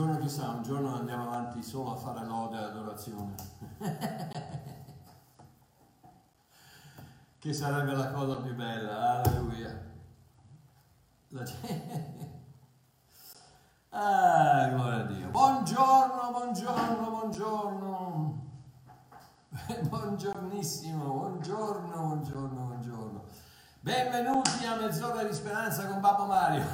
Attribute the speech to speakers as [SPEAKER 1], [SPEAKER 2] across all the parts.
[SPEAKER 1] giorno chissà, un giorno andiamo avanti solo a fare lode e adorazione. che sarebbe la cosa più bella, alleluia. La gente... Ah, gloria a Dio. Buongiorno, buongiorno, buongiorno. Buongiornissimo, buongiorno, buongiorno, buongiorno. Benvenuti a Mezz'ora di Speranza con Babbo Mario.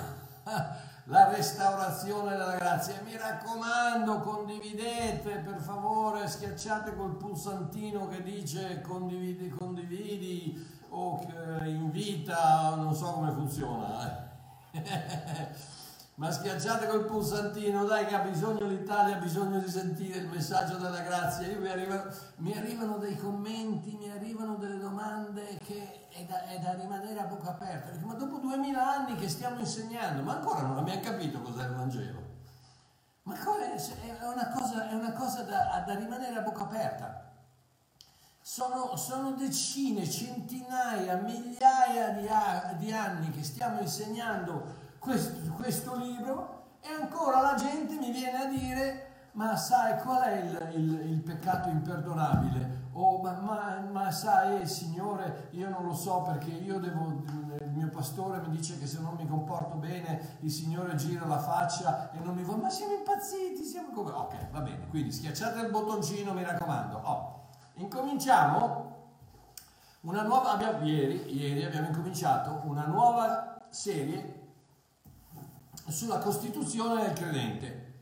[SPEAKER 1] La restaurazione della grazia. Mi raccomando, condividete per favore, schiacciate col pulsantino che dice condividi, condividi o invita, non so come funziona. Ma schiacciate col pulsantino, dai che ha bisogno l'Italia, ha bisogno di sentire il messaggio della grazia. Io mi, arrivano, mi arrivano dei commenti, mi arrivano delle domande che è da, è da rimanere a bocca aperta. Dico, ma dopo duemila anni che stiamo insegnando, ma ancora non abbiamo capito cos'è il Vangelo. Ma è una cosa, è una cosa da, da rimanere a bocca aperta. Sono, sono, decine, centinaia, migliaia di, di anni che stiamo insegnando questo, questo libro e ancora la gente mi viene a dire ma sai qual è il, il, il peccato imperdonabile? Oh, ma, ma, ma, sai, Signore, io non lo so perché io devo, il mio pastore mi dice che se non mi comporto bene il Signore gira la faccia e non mi vuole, ma siamo impazziti, siamo come... Ok, va bene, quindi schiacciate il bottoncino, mi raccomando. Oh, incominciamo una nuova, abbiamo, ieri, ieri abbiamo incominciato una nuova serie sulla Costituzione del credente.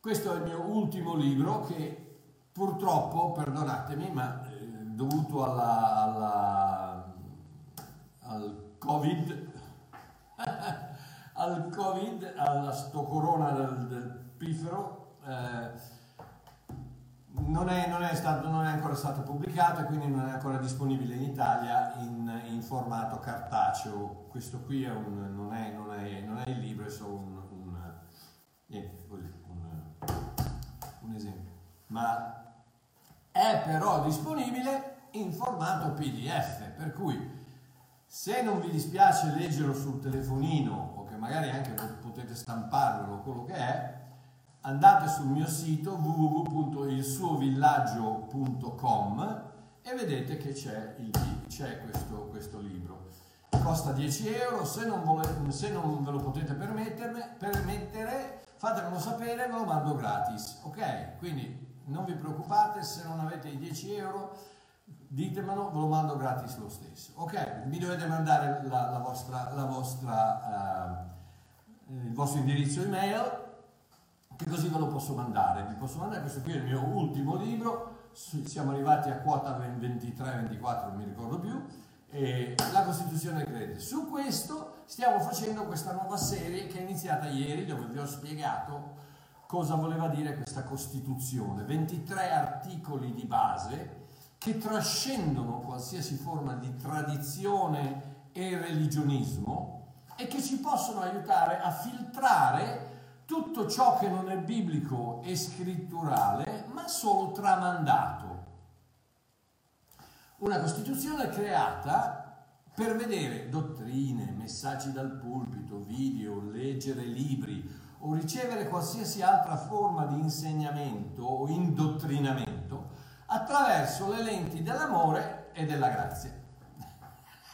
[SPEAKER 1] Questo è il mio ultimo libro che purtroppo, perdonatemi, ma eh, dovuto alla, alla, al Covid, al Covid, alla sto corona del, del pifero, eh, non è, non, è stato, non è, ancora stato pubblicato e quindi non è ancora disponibile in Italia in, in formato cartaceo. Questo qui è un, non, è, non, non, è, il libro, è solo un, un, niente, un esempio. Ma è però disponibile in formato PDF, per cui se non vi dispiace leggerlo sul telefonino o che magari anche potete stamparlo, quello che è, andate sul mio sito www.ilsuovillaggio.com e vedete che c'è, il, c'è questo, questo, libro. Costa 10 euro, se non, volete, se non ve lo potete permettere fatemelo sapere, ve lo mando gratis, ok? Quindi non vi preoccupate, se non avete i 10 euro ditemelo, ve lo mando gratis lo stesso, ok? Mi dovete mandare la, la vostra, la vostra, uh, il vostro indirizzo email che così ve lo posso mandare. Vi posso mandare, questo qui è il mio ultimo libro, siamo arrivati a quota 23-24, non mi ricordo più, e la Costituzione crede. Su questo stiamo facendo questa nuova serie che è iniziata ieri, dove vi ho spiegato cosa voleva dire questa Costituzione. 23 articoli di base che trascendono qualsiasi forma di tradizione e religionismo e che ci possono aiutare a filtrare tutto ciò che non è biblico e scritturale, ma solo tramandato. Una Costituzione creata per vedere dottrine, messaggi dal pulpito, video, leggere libri o ricevere qualsiasi altra forma di insegnamento o indottrinamento attraverso le lenti dell'amore e della grazia.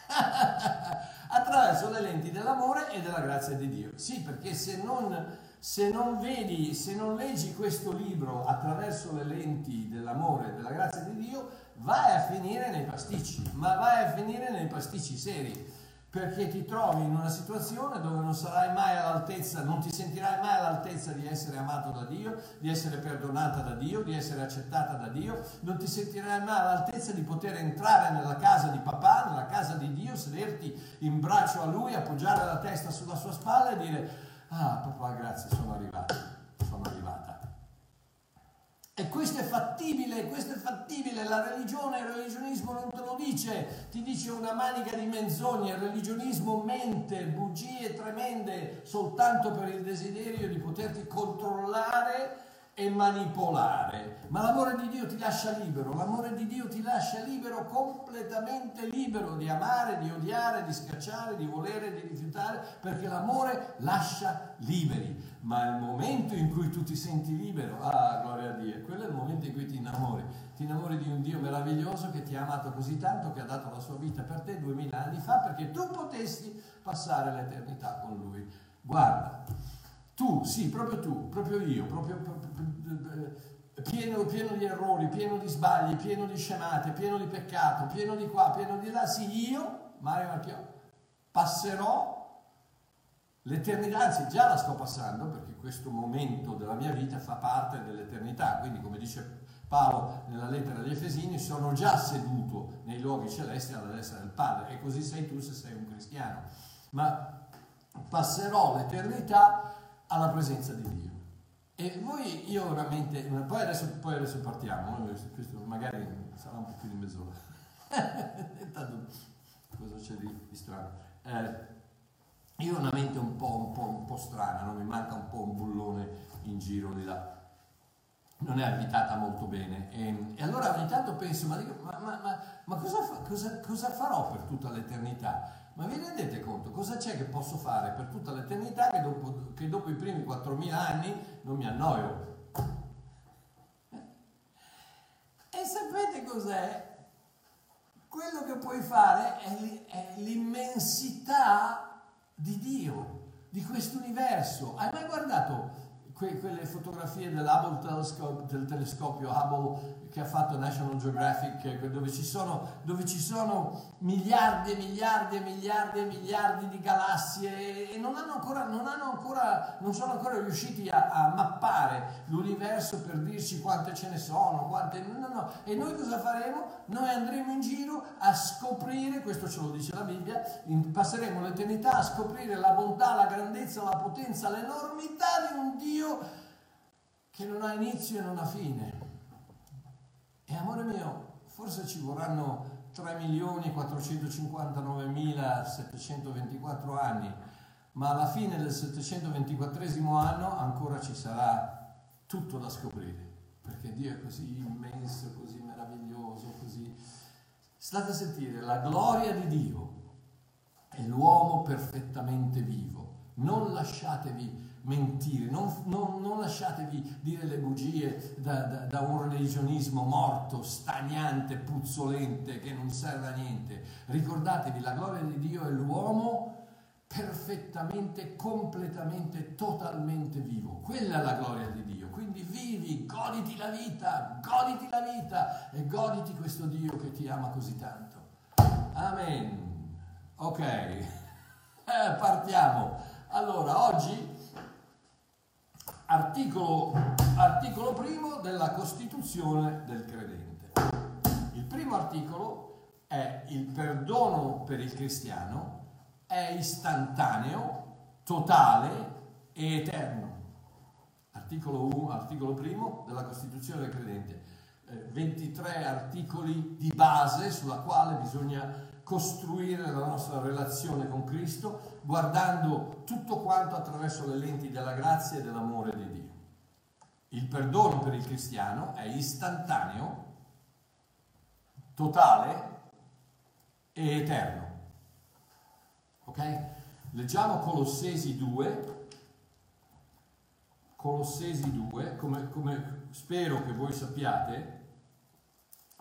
[SPEAKER 1] attraverso le lenti dell'amore e della grazia di Dio. Sì, perché se non se non vedi, se non leggi questo libro attraverso le lenti dell'amore e della grazia di Dio, vai a finire nei pasticci, ma vai a finire nei pasticci seri, perché ti trovi in una situazione dove non sarai mai all'altezza, non ti sentirai mai all'altezza di essere amato da Dio, di essere perdonata da Dio, di essere accettata da Dio, non ti sentirai mai all'altezza di poter entrare nella casa di papà, nella casa di Dio, sederti in braccio a Lui, appoggiare la testa sulla sua spalla e dire Ah, papà, grazie, sono arrivata, sono arrivata. E questo è fattibile, questo è fattibile, la religione, il religionismo non te lo dice, ti dice una manica di menzogne, il religionismo mente, bugie tremende soltanto per il desiderio di poterti controllare e manipolare, ma l'amore di Dio ti lascia libero, l'amore di Dio ti lascia libero, completamente libero di amare, di odiare, di scacciare, di volere, di rifiutare, perché l'amore lascia liberi. Ma il momento in cui tu ti senti libero, ah, gloria a Dio, quello è il momento in cui ti innamori. Ti innamori di un Dio meraviglioso che ti ha amato così tanto, che ha dato la sua vita per te duemila anni fa, perché tu potessi passare l'eternità con Lui. Guarda, tu, sì, proprio tu, proprio io, proprio, proprio pieno, pieno, di errori, pieno di sbagli, pieno di scemate, pieno di peccato, pieno di qua, pieno di là, sì, io, Mario Marchiò, passerò l'eternità, anzi già la sto passando perché questo momento della mia vita fa parte dell'eternità, quindi come dice Paolo nella lettera agli Efesini, sono già seduto nei luoghi celesti alla destra del Padre e così sei tu se sei un cristiano. Ma passerò l'eternità alla presenza di Dio. E voi, io veramente, poi adesso, poi adesso partiamo, questo magari sarà un po' più di mezz'ora. Intanto, cosa c'è di, di strano? Eh, io ho una mente un po', un, po', un po', strana, no? mi manca un po' un bullone in giro di là. Non è abitata molto bene. E, e allora ogni tanto penso, ma, ma, ma, ma cosa, cosa, cosa farò per tutta l'eternità? Ma vi rendete conto cosa c'è che posso fare per tutta l'eternità che dopo, che dopo i primi 4.000 anni non mi annoio? E sapete cos'è? Quello che puoi fare è l'immensità di Dio, di questo universo. Hai mai guardato que- quelle fotografie dell'Hubble telescope, del telescopio Hubble che ha fatto National Geographic, dove ci sono, dove ci sono miliardi e miliardi e miliardi e miliardi di galassie e non, hanno ancora, non, hanno ancora, non sono ancora riusciti a, a, mappare l'universo per dirci quante ce ne sono, quante, no, no. E noi cosa faremo? Noi andremo in giro a scoprire, questo ce lo dice la Bibbia, passeremo l'eternità a scoprire la bontà, la grandezza, la potenza, l'enormità di un Dio che non ha inizio e non ha fine. E amore mio, forse ci vorranno 3.459.724 anni, ma alla fine del 724 anno ancora ci sarà tutto da scoprire, perché Dio è così immenso, così meraviglioso, così... State a sentire, la gloria di Dio è l'uomo perfettamente vivo, non lasciatevi mentire, non, non, non, lasciatevi dire le bugie da, da, da, un religionismo morto, stagnante, puzzolente, che non serve a niente. Ricordatevi, la gloria di Dio è l'uomo perfettamente, completamente, totalmente vivo. Quella è la gloria di Dio. Quindi vivi, goditi la vita, goditi la vita e goditi questo Dio che ti ama così tanto. Amen. Ok, eh, partiamo. Allora, oggi articolo, articolo primo della Costituzione del credente. Il primo articolo è il perdono per il cristiano è istantaneo, totale e eterno. Articolo 1, articolo primo della Costituzione del credente. 23 eh, articoli di base sulla quale bisogna costruire la nostra relazione con Cristo guardando tutto quanto attraverso le lenti della grazia e dell'amore. Il perdono per il cristiano è istantaneo, totale e eterno. Ok? Leggiamo Colossesi 2. Colossesi 2, come, come spero che voi sappiate,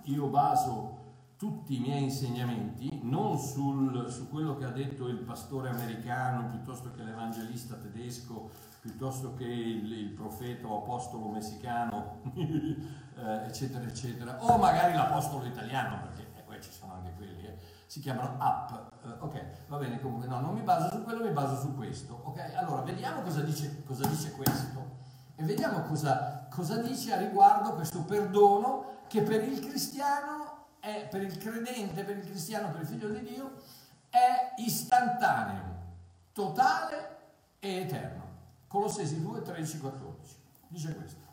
[SPEAKER 1] io baso tutti i miei insegnamenti non sul, su quello che ha detto il pastore americano piuttosto che l'evangelista tedesco, piuttosto che il, il profeta o apostolo messicano, eh, eccetera, eccetera, o magari l'apostolo italiano, perché eh, poi ci sono anche quelli, eh, si chiamano app. Eh, ok, va bene, comunque no, non mi baso su quello, mi baso su questo. Ok, allora vediamo cosa dice, cosa dice questo e vediamo cosa, cosa dice a riguardo questo perdono che per il cristiano è, per il credente, per il cristiano, per il figlio di Dio, è istantaneo, totale e eterno. Colossesi 2, 13, 14. Dice questo.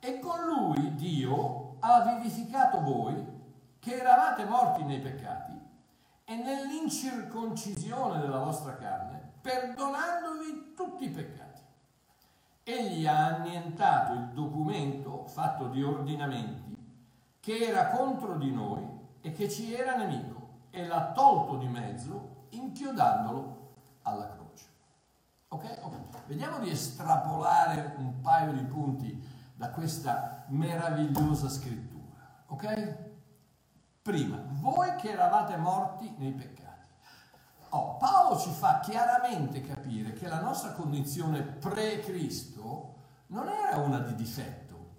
[SPEAKER 1] E con lui Dio ha vivificato voi che eravate morti nei peccati e nell'incirconcisione della vostra carne, perdonandovi tutti i peccati egli ha annientato il documento fatto di ordinamenti che era contro di noi e che ci era nemico e l'ha tolto di mezzo inchiodandolo alla croce. Ok? okay. Vediamo di estrapolare un paio di punti da questa meravigliosa scrittura. Ok? Prima, voi che eravate morti nei peccati. Oh, Paolo ci fa chiaramente capire che la nostra condizione pre-Cristo non era una di difetto,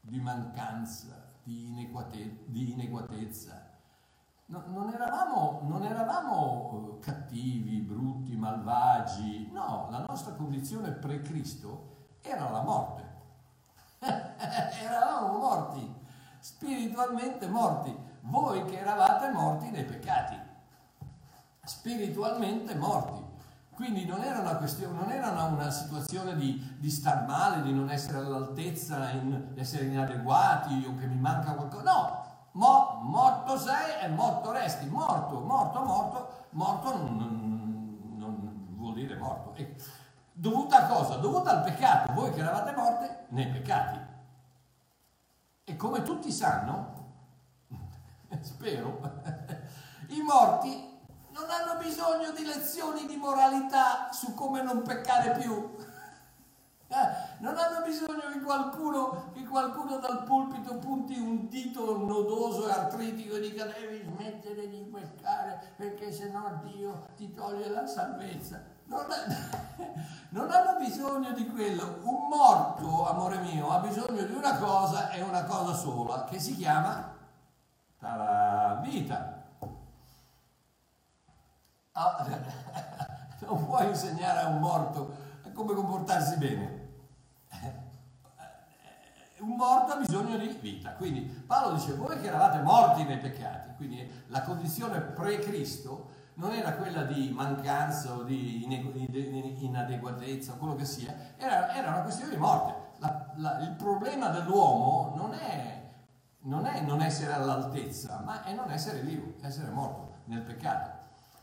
[SPEAKER 1] di mancanza, di, ineguate, di ineguatezza. No, non eravamo, non eravamo eh, cattivi, brutti, malvagi. No, la nostra condizione pre-Cristo era la morte. Eravamo morti, spiritualmente morti. Voi che eravate morti nei peccati spiritualmente morti. Quindi non era una, questione, non era una, situazione di, di, star male, di non essere all'altezza, di essere inadeguati o che mi manca qualcosa. No, Mo, morto sei e morto resti. Morto, morto, morto, morto non, non, non vuol dire morto. E dovuta a cosa? Dovuta al peccato. Voi che eravate morte nei peccati. E come tutti sanno, spero, i morti non hanno bisogno di lezioni di moralità su come non peccare più. Non hanno bisogno che qualcuno, che qualcuno dal pulpito punti un dito nodoso e artritico e dica devi smettere di peccare perché sennò Dio ti toglie la salvezza. Non, non hanno bisogno di quello. Un morto, amore mio, ha bisogno di una cosa e una cosa sola, che si chiama la vita. Ah, non puoi insegnare a un morto come comportarsi bene. Un morto ha bisogno di vita. Quindi Paolo dice, voi che eravate morti nei peccati, quindi la condizione pre-Cristo non era quella di mancanza o di inadeguatezza o quello che sia, era, era una questione di morte. La, la, il problema dell'uomo non è, non è non essere all'altezza, ma è non essere vivo, essere morto nel peccato.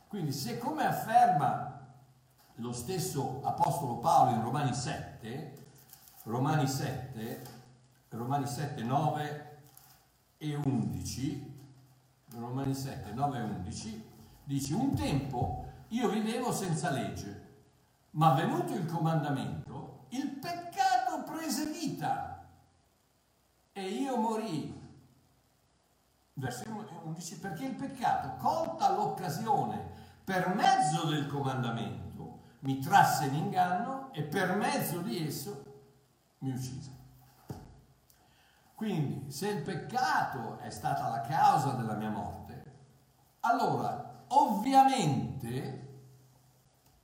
[SPEAKER 1] Quindi se come afferma lo stesso Apostolo Paolo in Romani 7, Romani 7, Romani 7, 9 e 11, Romani 7, 9 e 11, dice un tempo io vivevo senza legge, ma venuto il comandamento, il peccato prese vita e io morì. Versetto 11, perché il peccato, colta l'occasione per mezzo del comandamento, mi trasse in inganno e per mezzo di esso mi uccise. Quindi, se il peccato è stata la causa della mia morte, allora ovviamente,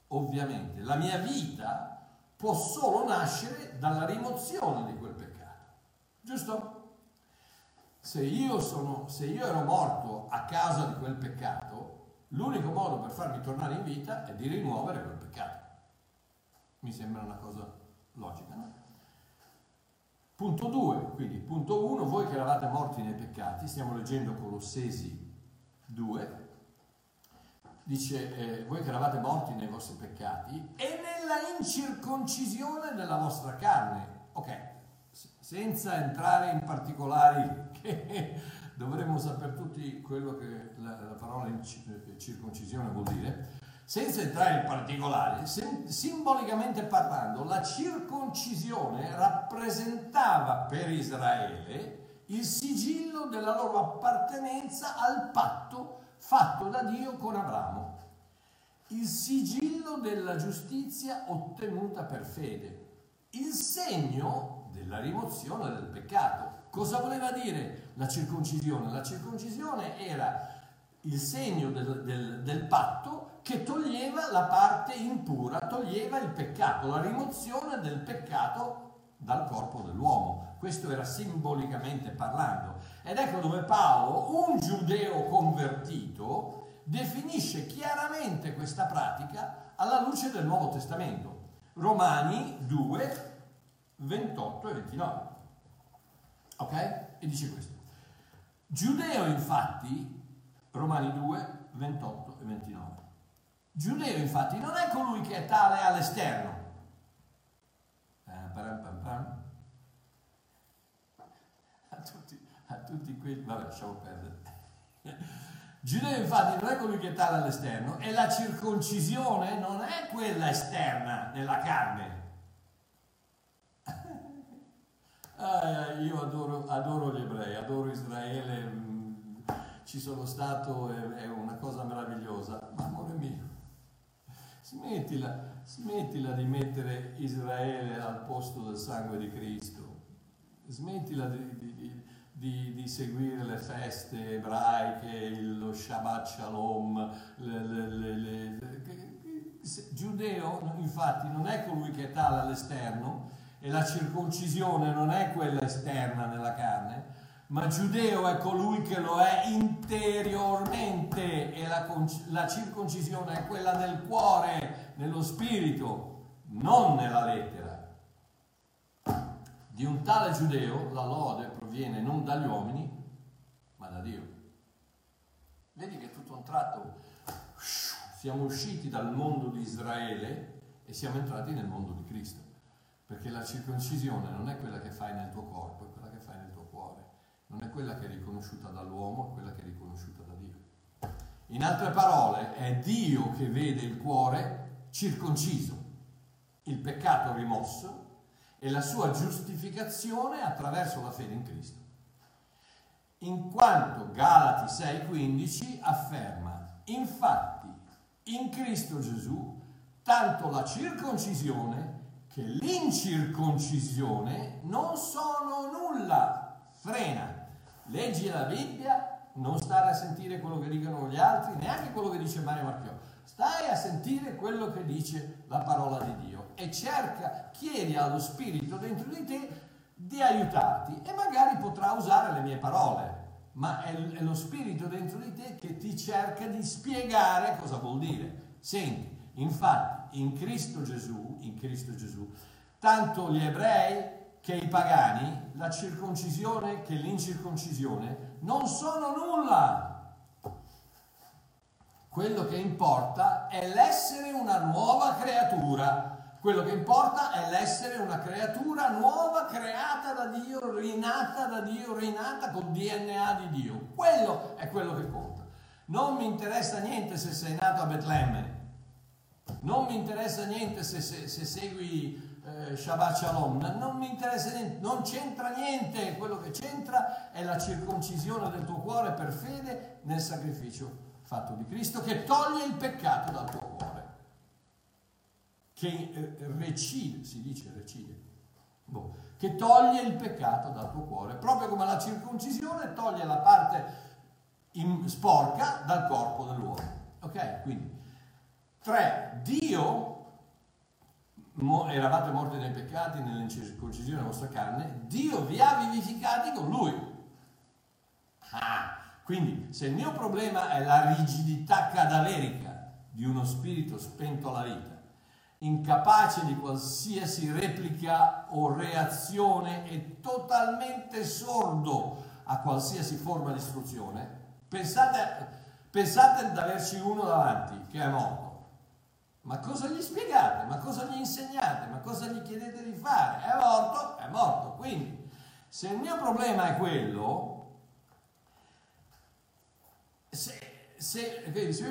[SPEAKER 1] ovviamente la mia vita può solo nascere dalla rimozione di quel peccato. Giusto? Se io, sono, se io ero morto a causa di quel peccato, l'unico modo per farmi tornare in vita è di rimuovere quel peccato. Mi sembra una cosa logica, no? Punto 2, quindi punto 1, voi che eravate morti nei peccati, stiamo leggendo Colossesi 2, dice eh, voi che eravate morti nei vostri peccati e nella incirconcisione della vostra carne. Ok, senza entrare in particolari che dovremmo sapere tutti quello che la, la parola circoncisione vuol dire, senza entrare in particolari, simbolicamente parlando, la circoncisione rappresentava per Israele il sigillo della loro appartenenza al patto fatto da Dio con Abramo, il sigillo della giustizia ottenuta per fede, il segno della rimozione del peccato. Cosa voleva dire la circoncisione? La circoncisione era il segno del, del, del patto che toglieva la parte impura, toglieva il peccato, la rimozione del peccato dal corpo dell'uomo. Questo era simbolicamente parlando. Ed ecco dove Paolo, un giudeo convertito, definisce chiaramente questa pratica alla luce del Nuovo Testamento. Romani 2, 28 e 29. Ok? E dice questo. Giudeo infatti, Romani 2, 28 e 29. Giudeo infatti non è colui che è tale all'esterno. A tutti, a tutti quelli, vabbè, lasciamo perdere. Giudeo infatti non è colui che è tale all'esterno e la circoncisione non è quella esterna nella carne. Ah, io adoro, adoro, gli ebrei, adoro Israele, ci sono stato, è, una cosa meravigliosa, ma amore mio, smettila, smettila di mettere Israele al posto del sangue di Cristo, smettila di, di, di, di seguire le feste ebraiche, lo Shabbat Shalom, le, le, le, Giudeo infatti non è colui che è tale all'esterno, e la circoncisione non è quella esterna nella carne, ma giudeo è colui che lo è interiormente e la, la circoncisione è quella nel cuore, nello spirito, non nella lettera. Di un tale giudeo la lode proviene non dagli uomini, ma da Dio. Vedi che tutto un tratto siamo usciti dal mondo di Israele e siamo entrati nel mondo di Cristo. Perché la circoncisione non è quella che fai nel tuo corpo, è quella che fai nel tuo cuore. Non è quella che è riconosciuta dall'uomo, è quella che è riconosciuta da Dio. In altre parole, è Dio che vede il cuore circonciso, il peccato rimosso e la sua giustificazione attraverso la fede in Cristo. In quanto Galati 6:15 afferma, infatti in Cristo Gesù tanto la circoncisione che l'incirconcisione non sono nulla. Frena, leggi la Bibbia, non stare a sentire quello che dicono gli altri, neanche quello che dice Mario Marchiò. Stai a sentire quello che dice la parola di Dio e cerca, chiedi allo Spirito dentro di te di aiutarti e magari potrà usare le mie parole, ma è, lo Spirito dentro di te che ti cerca di spiegare cosa vuol dire. Senti, Infatti, in Cristo Gesù, in Cristo Gesù, tanto gli ebrei che i pagani, la circoncisione che l'incirconcisione, non sono nulla. Quello che importa è l'essere una nuova creatura. Quello che importa è l'essere una creatura nuova, creata da Dio, rinata da Dio, rinata col DNA di Dio. Quello è quello che conta. Non mi interessa niente se sei nato a Betlemme, non mi interessa niente se, se, se segui eh, Shabbat Shalom, non mi interessa niente, non c'entra niente, quello che c'entra è la circoncisione del tuo cuore per fede nel sacrificio fatto di Cristo che toglie il peccato dal tuo cuore, che eh, recide, si dice recide, boh, che toglie il peccato dal tuo cuore, proprio come la circoncisione toglie la parte in, sporca dal corpo dell'uomo. Ok? Quindi 3. Dio, eravate morti nei peccati, nell'incirconcisione della vostra carne, Dio vi ha vivificati con Lui. Ah, quindi se il mio problema è la rigidità cadaverica di uno spirito spento alla vita, incapace di qualsiasi replica o reazione e totalmente sordo a qualsiasi forma di istruzione, pensate, pensate ad averci uno davanti che è morto ma cosa gli spiegate? Ma cosa gli insegnate? Ma cosa gli chiedete di fare? È morto? È morto. Quindi, se il mio problema è quello, se, se, se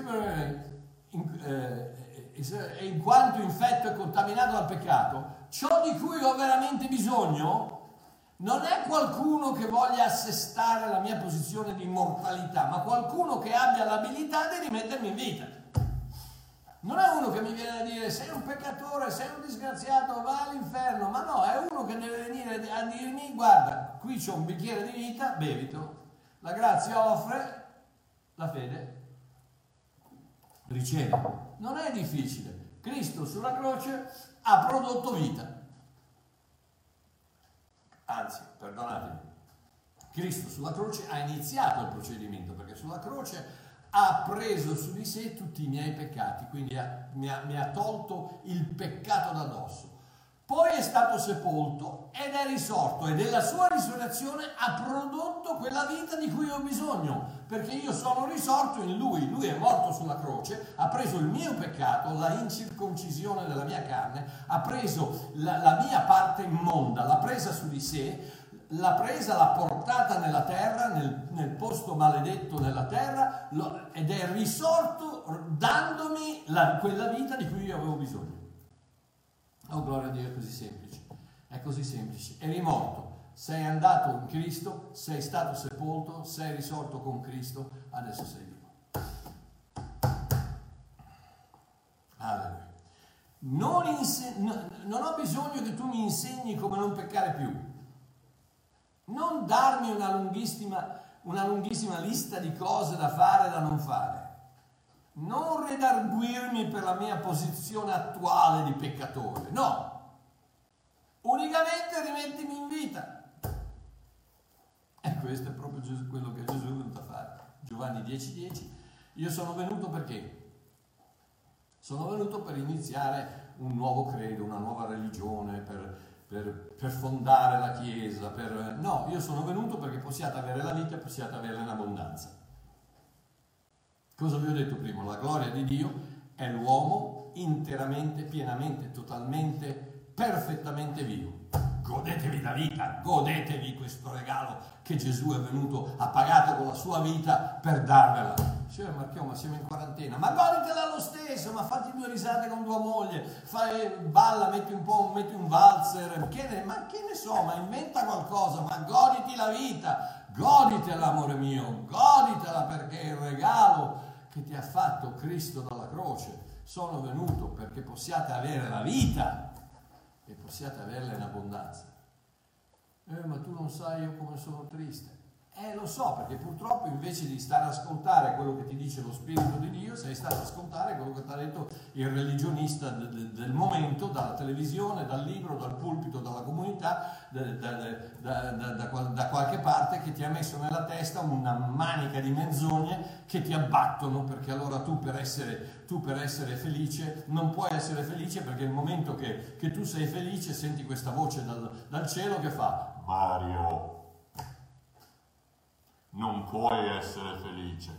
[SPEAKER 1] in, eh, in quanto infetto e contaminato dal peccato, ciò di cui ho veramente bisogno non è qualcuno che voglia assestare la mia posizione di immortalità, ma qualcuno che abbia l'abilità di rimettermi in vita. Non è uno che mi viene a dire sei un peccatore, sei un disgraziato, va all'inferno, ma no, è uno che deve venire a dirmi guarda, qui c'è un bicchiere di vita, bevito. La grazia offre, la fede riceve. Non è difficile. Cristo sulla croce ha prodotto vita. Anzi, perdonatemi, Cristo sulla croce ha iniziato il procedimento, perché sulla croce ha preso su di sé tutti i miei peccati, quindi ha, mi, ha, mi, ha, tolto il peccato da dosso. poi è stato sepolto ed è risorto e della sua risurrezione ha prodotto quella vita di cui ho bisogno, perché io sono risorto in lui, lui è morto sulla croce, ha preso il mio peccato, la incirconcisione della mia carne, ha preso la, la mia parte immonda, l'ha presa su di sé, l'ha presa, l'ha portata nella terra, nel posto maledetto nella terra lo, ed è risorto dandomi la, quella vita di cui io avevo bisogno. Oh, gloria a Dio, è così semplice. È così semplice. Eri morto, sei andato in Cristo, sei stato sepolto, sei risorto con Cristo, adesso sei vivo. Alleluia. Non, inse- non ho bisogno che tu mi insegni come non peccare più. Non darmi una lunghissima, una lunghissima lista di cose da fare e da non fare non redarguirmi per la mia posizione attuale di peccatore, no, unicamente rimettimi in vita. E questo è proprio quello che Gesù è venuto a fare. Giovanni 10:10, 10, io sono venuto perché? Sono venuto per iniziare un nuovo credo, una nuova religione, per, per, per fondare la Chiesa, per... no, io sono venuto perché possiate avere la vita e possiate averla in abbondanza. Cosa vi ho detto prima? La gloria di Dio è l'uomo interamente, pienamente, totalmente, perfettamente vivo. Godetevi la vita, godetevi questo regalo che Gesù è venuto, ha pagato con la sua vita per darvela. Cioè, Marchio, ma siamo in quarantena, ma goditela lo stesso, ma fatti due risate con tua moglie, fai, balla, metti un po', metti un valzer, che ne, ma che ne so, ma inventa qualcosa, ma goditi la vita, goditela amore mio, goditela perché il regalo che ti ha fatto Cristo dalla croce. Sono venuto perché possiate avere la vita e possiate averla in abbondanza. Eh, ma tu non sai io come sono triste. Eh, lo so, perché purtroppo invece di stare a ascoltare quello che ti dice lo Spirito di Dio, sei stato ad ascoltare quello che ti ha detto il religionista de, de, del momento, dalla televisione, dal libro, dal pulpito, dalla comunità, de, da, da, da, qualche parte, che ti ha messo nella testa una manica di menzogne che ti abbattono, perché allora tu per essere, tu per essere felice non puoi essere felice, perché nel momento che, che tu sei felice senti questa voce dal, dal cielo che fa Mario non puoi essere felice.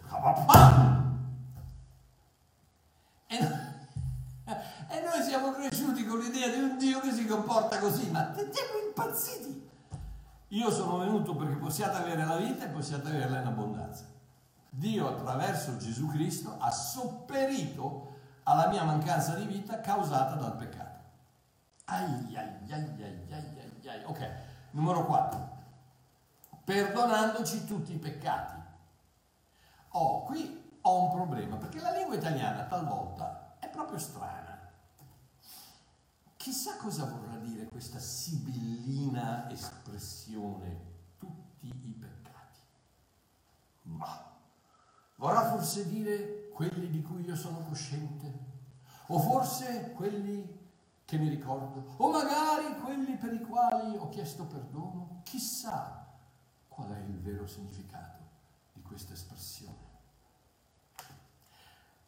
[SPEAKER 1] E, noi siamo cresciuti con l'idea di un Dio che si comporta così, ma siamo impazziti. Io sono venuto perché possiate avere la vita e possiate averla in abbondanza. Dio attraverso Gesù Cristo ha sopperito alla mia mancanza di vita causata dal peccato. Ai ai ai ai ai ai ai. Ok, numero 4 perdonandoci tutti i peccati. Oh, qui ho un problema, perché la lingua italiana talvolta è proprio strana. Chissà cosa vorrà dire questa sibillina espressione, tutti i peccati. Ma vorrà forse dire quelli di cui io sono cosciente? O forse quelli che mi ricordo? O magari quelli per i quali ho chiesto perdono? Chissà qual è il vero significato di questa espressione.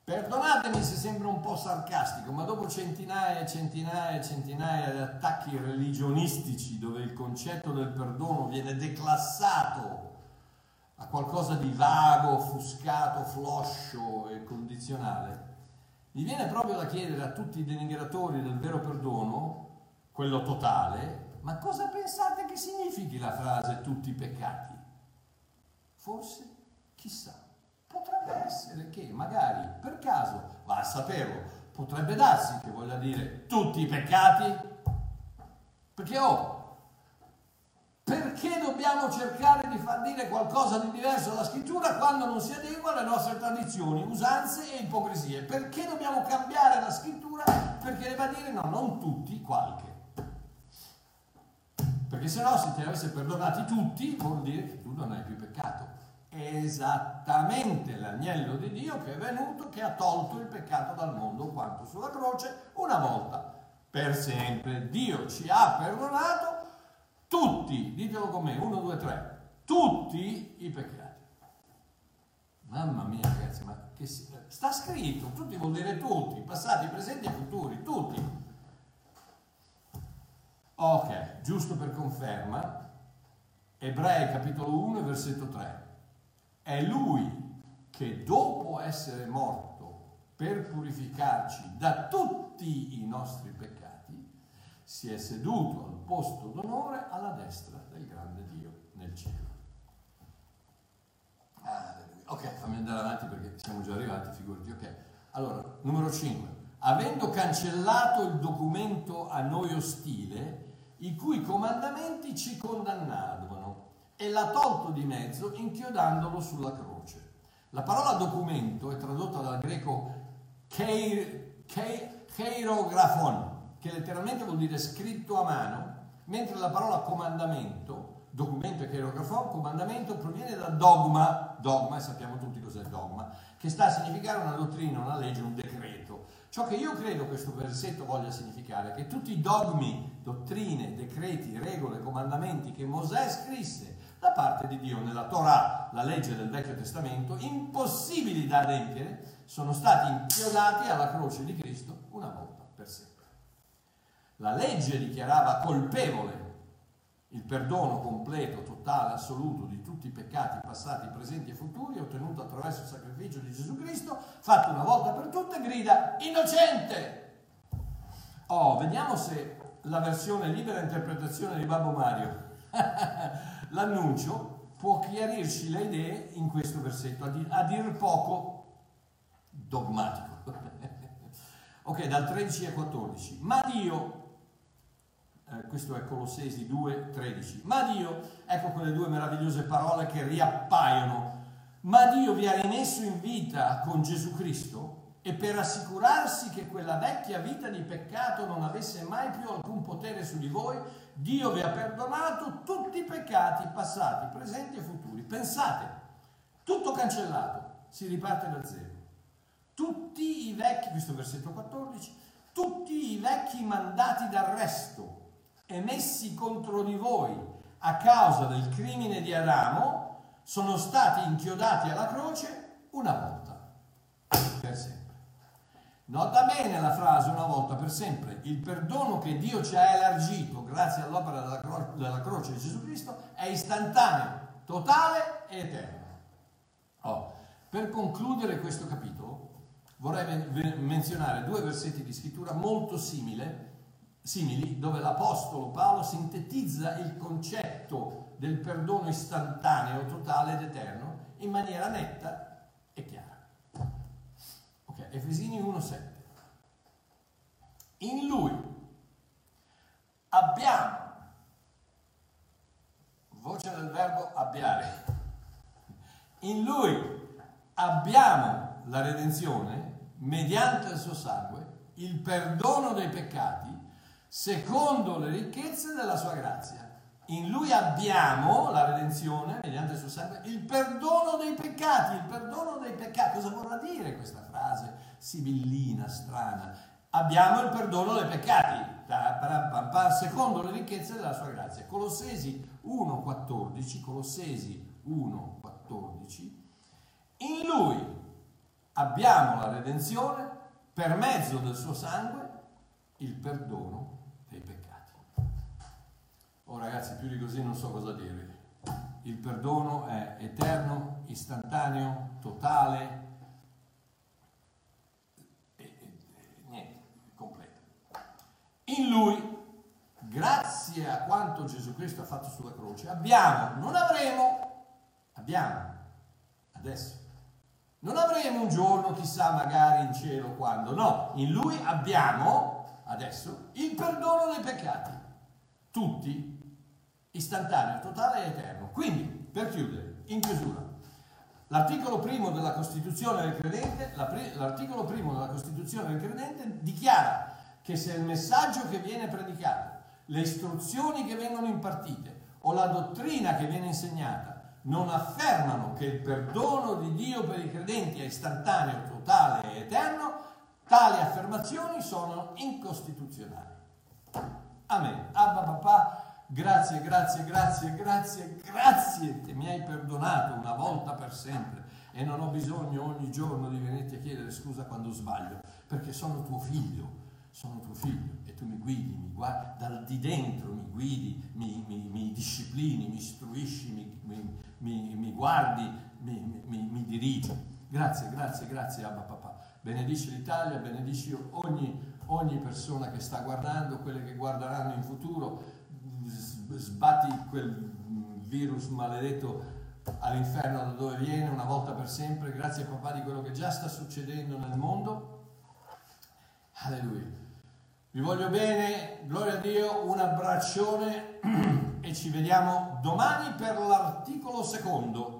[SPEAKER 1] Perdonatemi se sembra un po' sarcastico, ma dopo centinaia e centinaia e centinaia di attacchi religionistici dove il concetto del perdono viene declassato a qualcosa di vago, offuscato, floscio e condizionale, mi viene proprio da chiedere a tutti i denigratori del vero perdono, quello totale, ma cosa pensate che significhi la frase tutti i peccati? Forse, chissà, potrebbe essere che magari per caso, va a saperlo, potrebbe darsi che voglia dire tutti i peccati? Perché oh, perché dobbiamo cercare di far dire qualcosa di diverso alla scrittura quando non si adegua alle nostre tradizioni, usanze e ipocrisie? Perché dobbiamo cambiare la scrittura perché deve dire no, non tutti, qualche? Perché se no, se ti avesse perdonati tutti, vuol dire che tu non hai più peccato. È esattamente l'agnello di Dio che è venuto, che ha tolto il peccato dal mondo quanto sulla croce una volta per sempre. Dio ci ha perdonato tutti, ditelo con me, uno, due, tre, tutti i peccati. Mamma mia ragazzi, ma che si... sta scritto, tutti vuol dire tutti, passati, presenti e futuri, tutti. Ok, giusto per conferma, Ebrei capitolo 1 versetto 3. È lui che dopo essere morto per purificarci da tutti i nostri peccati, si è seduto al posto d'onore alla destra del grande Dio nel cielo. Alleluia. Ok, fammi andare avanti perché siamo già arrivati, figurati. Ok, allora, numero 5. Avendo cancellato il documento a noi ostile, i cui comandamenti ci condannavano e l'ha tolto di mezzo inchiodandolo sulla croce. La parola documento è tradotta dal greco cheirografon, che letteralmente vuol dire scritto a mano, mentre la parola comandamento, documento e cheirografon, comandamento proviene da dogma, dogma, e sappiamo tutti cos'è dogma, che sta a significare una dottrina, una legge, un decreto. Ciò che io credo questo versetto voglia significare è che tutti i dogmi, dottrine, decreti, regole, comandamenti che Mosè scrisse da parte di Dio nella Torah, la legge del Vecchio Testamento, impossibili da adempiere, sono stati inchiodati alla croce di Cristo una volta per sempre. La legge dichiarava colpevole il perdono completo, totale, assoluto di tutti i peccati passati, presenti e futuri, ottenuto attraverso il sacrificio di Gesù Cristo, fatto una volta per tutte, grida innocente. Oh, vediamo se la versione libera interpretazione di Babbo Mario l'annuncio può chiarirci le idee in questo versetto, a dir, a dir poco dogmatico. ok, dal 13 al 14. Ma Dio, eh, questo è Colossesi 2, 13, ma Dio, ecco quelle due meravigliose parole che riappaiono, ma Dio vi ha rimesso in vita con Gesù Cristo e per assicurarsi che quella vecchia vita di peccato non avesse mai più alcun potere su di voi, Dio vi ha perdonato tutti i peccati passati, presenti e futuri. Pensate, tutto cancellato, si riparte da zero. Tutti i vecchi, questo versetto 14, tutti i vecchi mandati d'arresto emessi contro di voi a causa del crimine di Adamo sono stati inchiodati alla croce una volta per sempre. Nota bene la frase una volta per sempre, il perdono che Dio ci ha elargito grazie all'opera della, cro- della croce di Gesù Cristo è istantaneo, totale e eterno. Oh, per concludere questo capitolo vorrei men- menzionare due versetti di scrittura molto simile, simili dove l'Apostolo Paolo sintetizza il concetto del perdono istantaneo, totale ed eterno in maniera netta e chiara. Efesini 1,7. In lui abbiamo, voce del verbo abbiare, in lui abbiamo la redenzione mediante il suo sangue, il perdono dei peccati, secondo le ricchezze della sua grazia. In lui abbiamo la redenzione mediante il suo sangue, il perdono dei peccati. Il perdono dei peccati, cosa vorrà dire questa frase? sibillina, strana. Abbiamo il perdono dei peccati, secondo le ricchezze della sua grazia. Colossesi 1,14, Colossesi 1,14, in lui abbiamo la redenzione per mezzo del suo sangue, il perdono. Oh ragazzi, più di così non so cosa dirvi. Il perdono è eterno, istantaneo, totale, In lui, grazie a quanto Gesù Cristo ha fatto sulla croce, abbiamo, non avremo, abbiamo, adesso, non avremo un giorno, chissà, magari in cielo quando, no, in lui abbiamo, adesso, il perdono dei peccati, tutti, istantaneo, totale e eterno. Quindi, per chiudere, in chiusura, l'articolo primo della Costituzione del credente, l'articolo primo della Costituzione del credente dichiara che se il messaggio che viene predicato, le istruzioni che vengono impartite o la dottrina che viene insegnata non affermano che il perdono di Dio per i credenti è istantaneo, totale e eterno, tali affermazioni sono incostituzionali. Amen. Abba papà, grazie, grazie, grazie, grazie, grazie che mi hai perdonato una volta per sempre e non ho bisogno ogni giorno di venirti a chiedere scusa quando sbaglio, perché sono tuo figlio sono tuo figlio e tu mi guidi, mi guardi, dal di dentro mi guidi, mi, mi, mi disciplini, mi istruisci, mi, mi guardi, mi, dirigi. Grazie, grazie, grazie Abba Papà. Benedici l'Italia, benedici ogni, ogni persona che sta guardando, quelle che guarderanno in futuro, sbatti quel virus maledetto all'inferno da dove viene una volta per sempre. Grazie papà di quello che già sta succedendo nel mondo. Alleluia. Vi voglio bene, gloria a Dio, un abbraccione e ci vediamo domani per l'articolo secondo